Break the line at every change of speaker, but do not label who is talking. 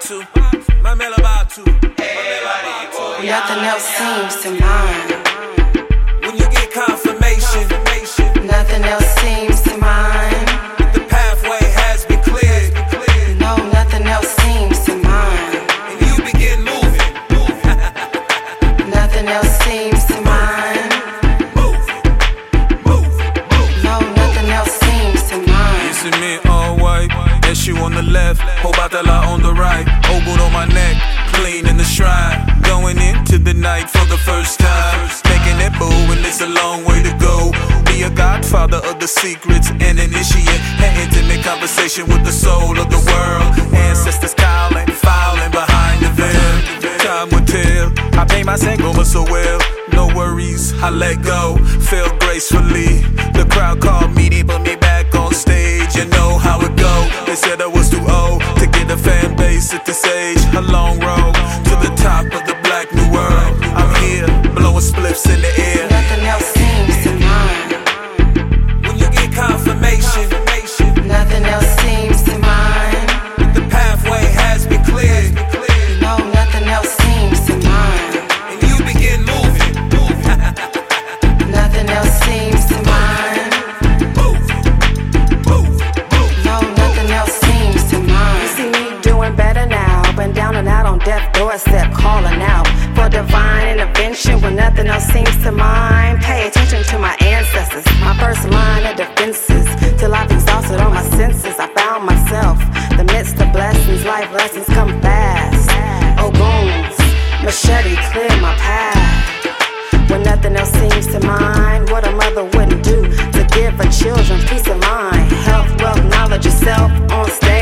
to. Mamela about to.
Nothing else seems to mind.
When you get confirmation,
Nothing else seems to mind.
the pathway has been cleared.
No, nothing else seems to mind.
And you begin moving.
Nothing else seems to mind.
Move. Move. Move.
No, nothing else seems to mind.
You on the left. Obatala on the right. Oboe on my neck. Clean in the shrine. Going into the night for the first time. Making it boo, and it's a long way to go. Be a godfather of the secrets and initiate an intimate conversation with the soul of the world. Ancestors calling, filing behind the veil. Time will tell. I pay my sangoma so well. No worries, I let go. Feel gracefully. The crowd called me, put me blowing spliffs in the air.
Nothing else seems to mind.
When you get confirmation,
Nothing else seems to mind.
the pathway has been cleared.
No, nothing else seems to mind.
And you begin moving.
Nothing else seems to mind.
Move. Move. Move.
No, nothing else seems to mind.
You see me doing better now. Been down and out on death doorstep, calling out for divine intervention when nothing else seems to mind. Pay attention to my ancestors, my first line of defenses. Till I've exhausted all my senses, I found myself. The midst of blessings, life lessons come fast. Oh, goons, machete, clear my path. When nothing else seems to mind, what a mother wouldn't do to give her children peace of mind, health, wealth, knowledge, yourself on stage.